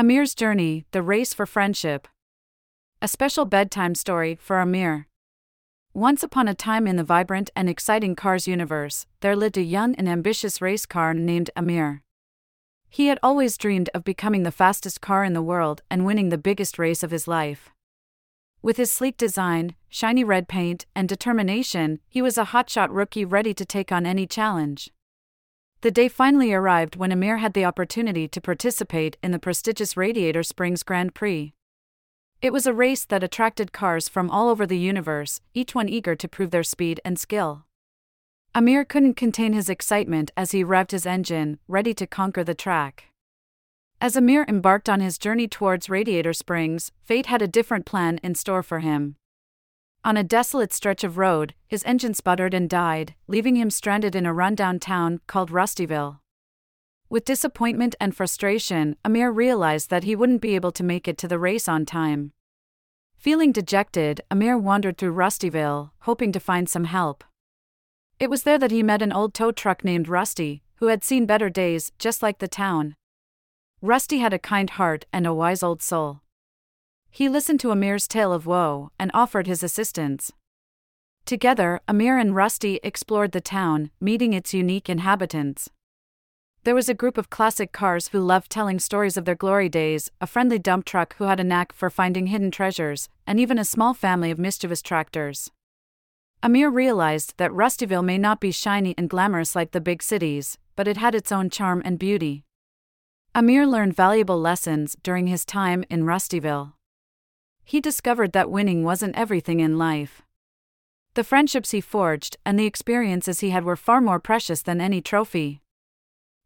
Amir's Journey The Race for Friendship. A special bedtime story for Amir. Once upon a time in the vibrant and exciting Cars universe, there lived a young and ambitious race car named Amir. He had always dreamed of becoming the fastest car in the world and winning the biggest race of his life. With his sleek design, shiny red paint, and determination, he was a hotshot rookie ready to take on any challenge. The day finally arrived when Amir had the opportunity to participate in the prestigious Radiator Springs Grand Prix. It was a race that attracted cars from all over the universe, each one eager to prove their speed and skill. Amir couldn't contain his excitement as he revved his engine, ready to conquer the track. As Amir embarked on his journey towards Radiator Springs, fate had a different plan in store for him. On a desolate stretch of road, his engine sputtered and died, leaving him stranded in a rundown town called Rustyville. With disappointment and frustration, Amir realized that he wouldn't be able to make it to the race on time. Feeling dejected, Amir wandered through Rustyville, hoping to find some help. It was there that he met an old tow truck named Rusty, who had seen better days, just like the town. Rusty had a kind heart and a wise old soul. He listened to Amir's tale of woe and offered his assistance. Together, Amir and Rusty explored the town, meeting its unique inhabitants. There was a group of classic cars who loved telling stories of their glory days, a friendly dump truck who had a knack for finding hidden treasures, and even a small family of mischievous tractors. Amir realized that Rustyville may not be shiny and glamorous like the big cities, but it had its own charm and beauty. Amir learned valuable lessons during his time in Rustyville he discovered that winning wasn't everything in life. The friendships he forged and the experiences he had were far more precious than any trophy.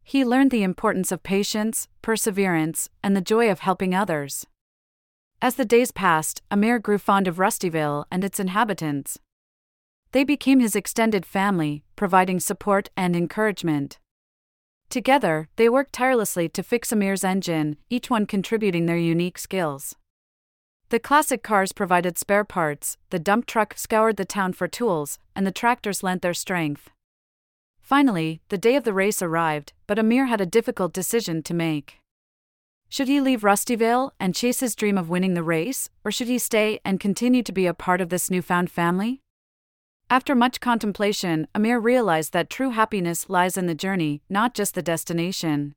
He learned the importance of patience, perseverance, and the joy of helping others. As the days passed, Amir grew fond of Rustyville and its inhabitants. They became his extended family, providing support and encouragement. Together, they worked tirelessly to fix Amir's engine, each one contributing their unique skills. The classic cars provided spare parts, the dump truck scoured the town for tools, and the tractors lent their strength. Finally, the day of the race arrived, but Amir had a difficult decision to make. Should he leave Rustyville and chase his dream of winning the race, or should he stay and continue to be a part of this newfound family? After much contemplation, Amir realized that true happiness lies in the journey, not just the destination.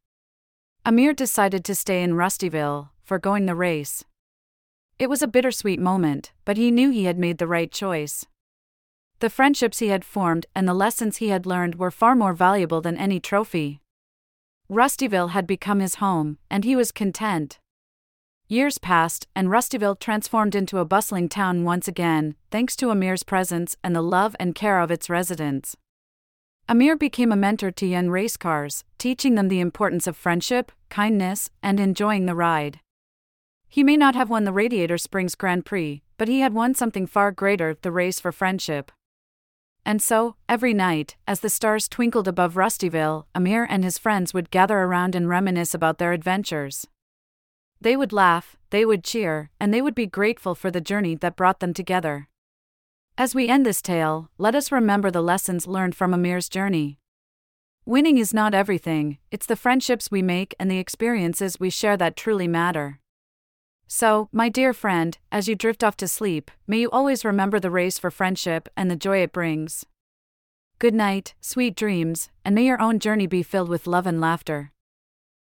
Amir decided to stay in Rustyville, foregoing the race. It was a bittersweet moment, but he knew he had made the right choice. The friendships he had formed and the lessons he had learned were far more valuable than any trophy. Rustyville had become his home, and he was content. Years passed, and Rustyville transformed into a bustling town once again, thanks to Amir's presence and the love and care of its residents. Amir became a mentor to young race cars, teaching them the importance of friendship, kindness, and enjoying the ride. He may not have won the Radiator Springs Grand Prix, but he had won something far greater the race for friendship. And so, every night, as the stars twinkled above Rustyville, Amir and his friends would gather around and reminisce about their adventures. They would laugh, they would cheer, and they would be grateful for the journey that brought them together. As we end this tale, let us remember the lessons learned from Amir's journey. Winning is not everything, it's the friendships we make and the experiences we share that truly matter. So, my dear friend, as you drift off to sleep, may you always remember the race for friendship and the joy it brings. Good night, sweet dreams, and may your own journey be filled with love and laughter.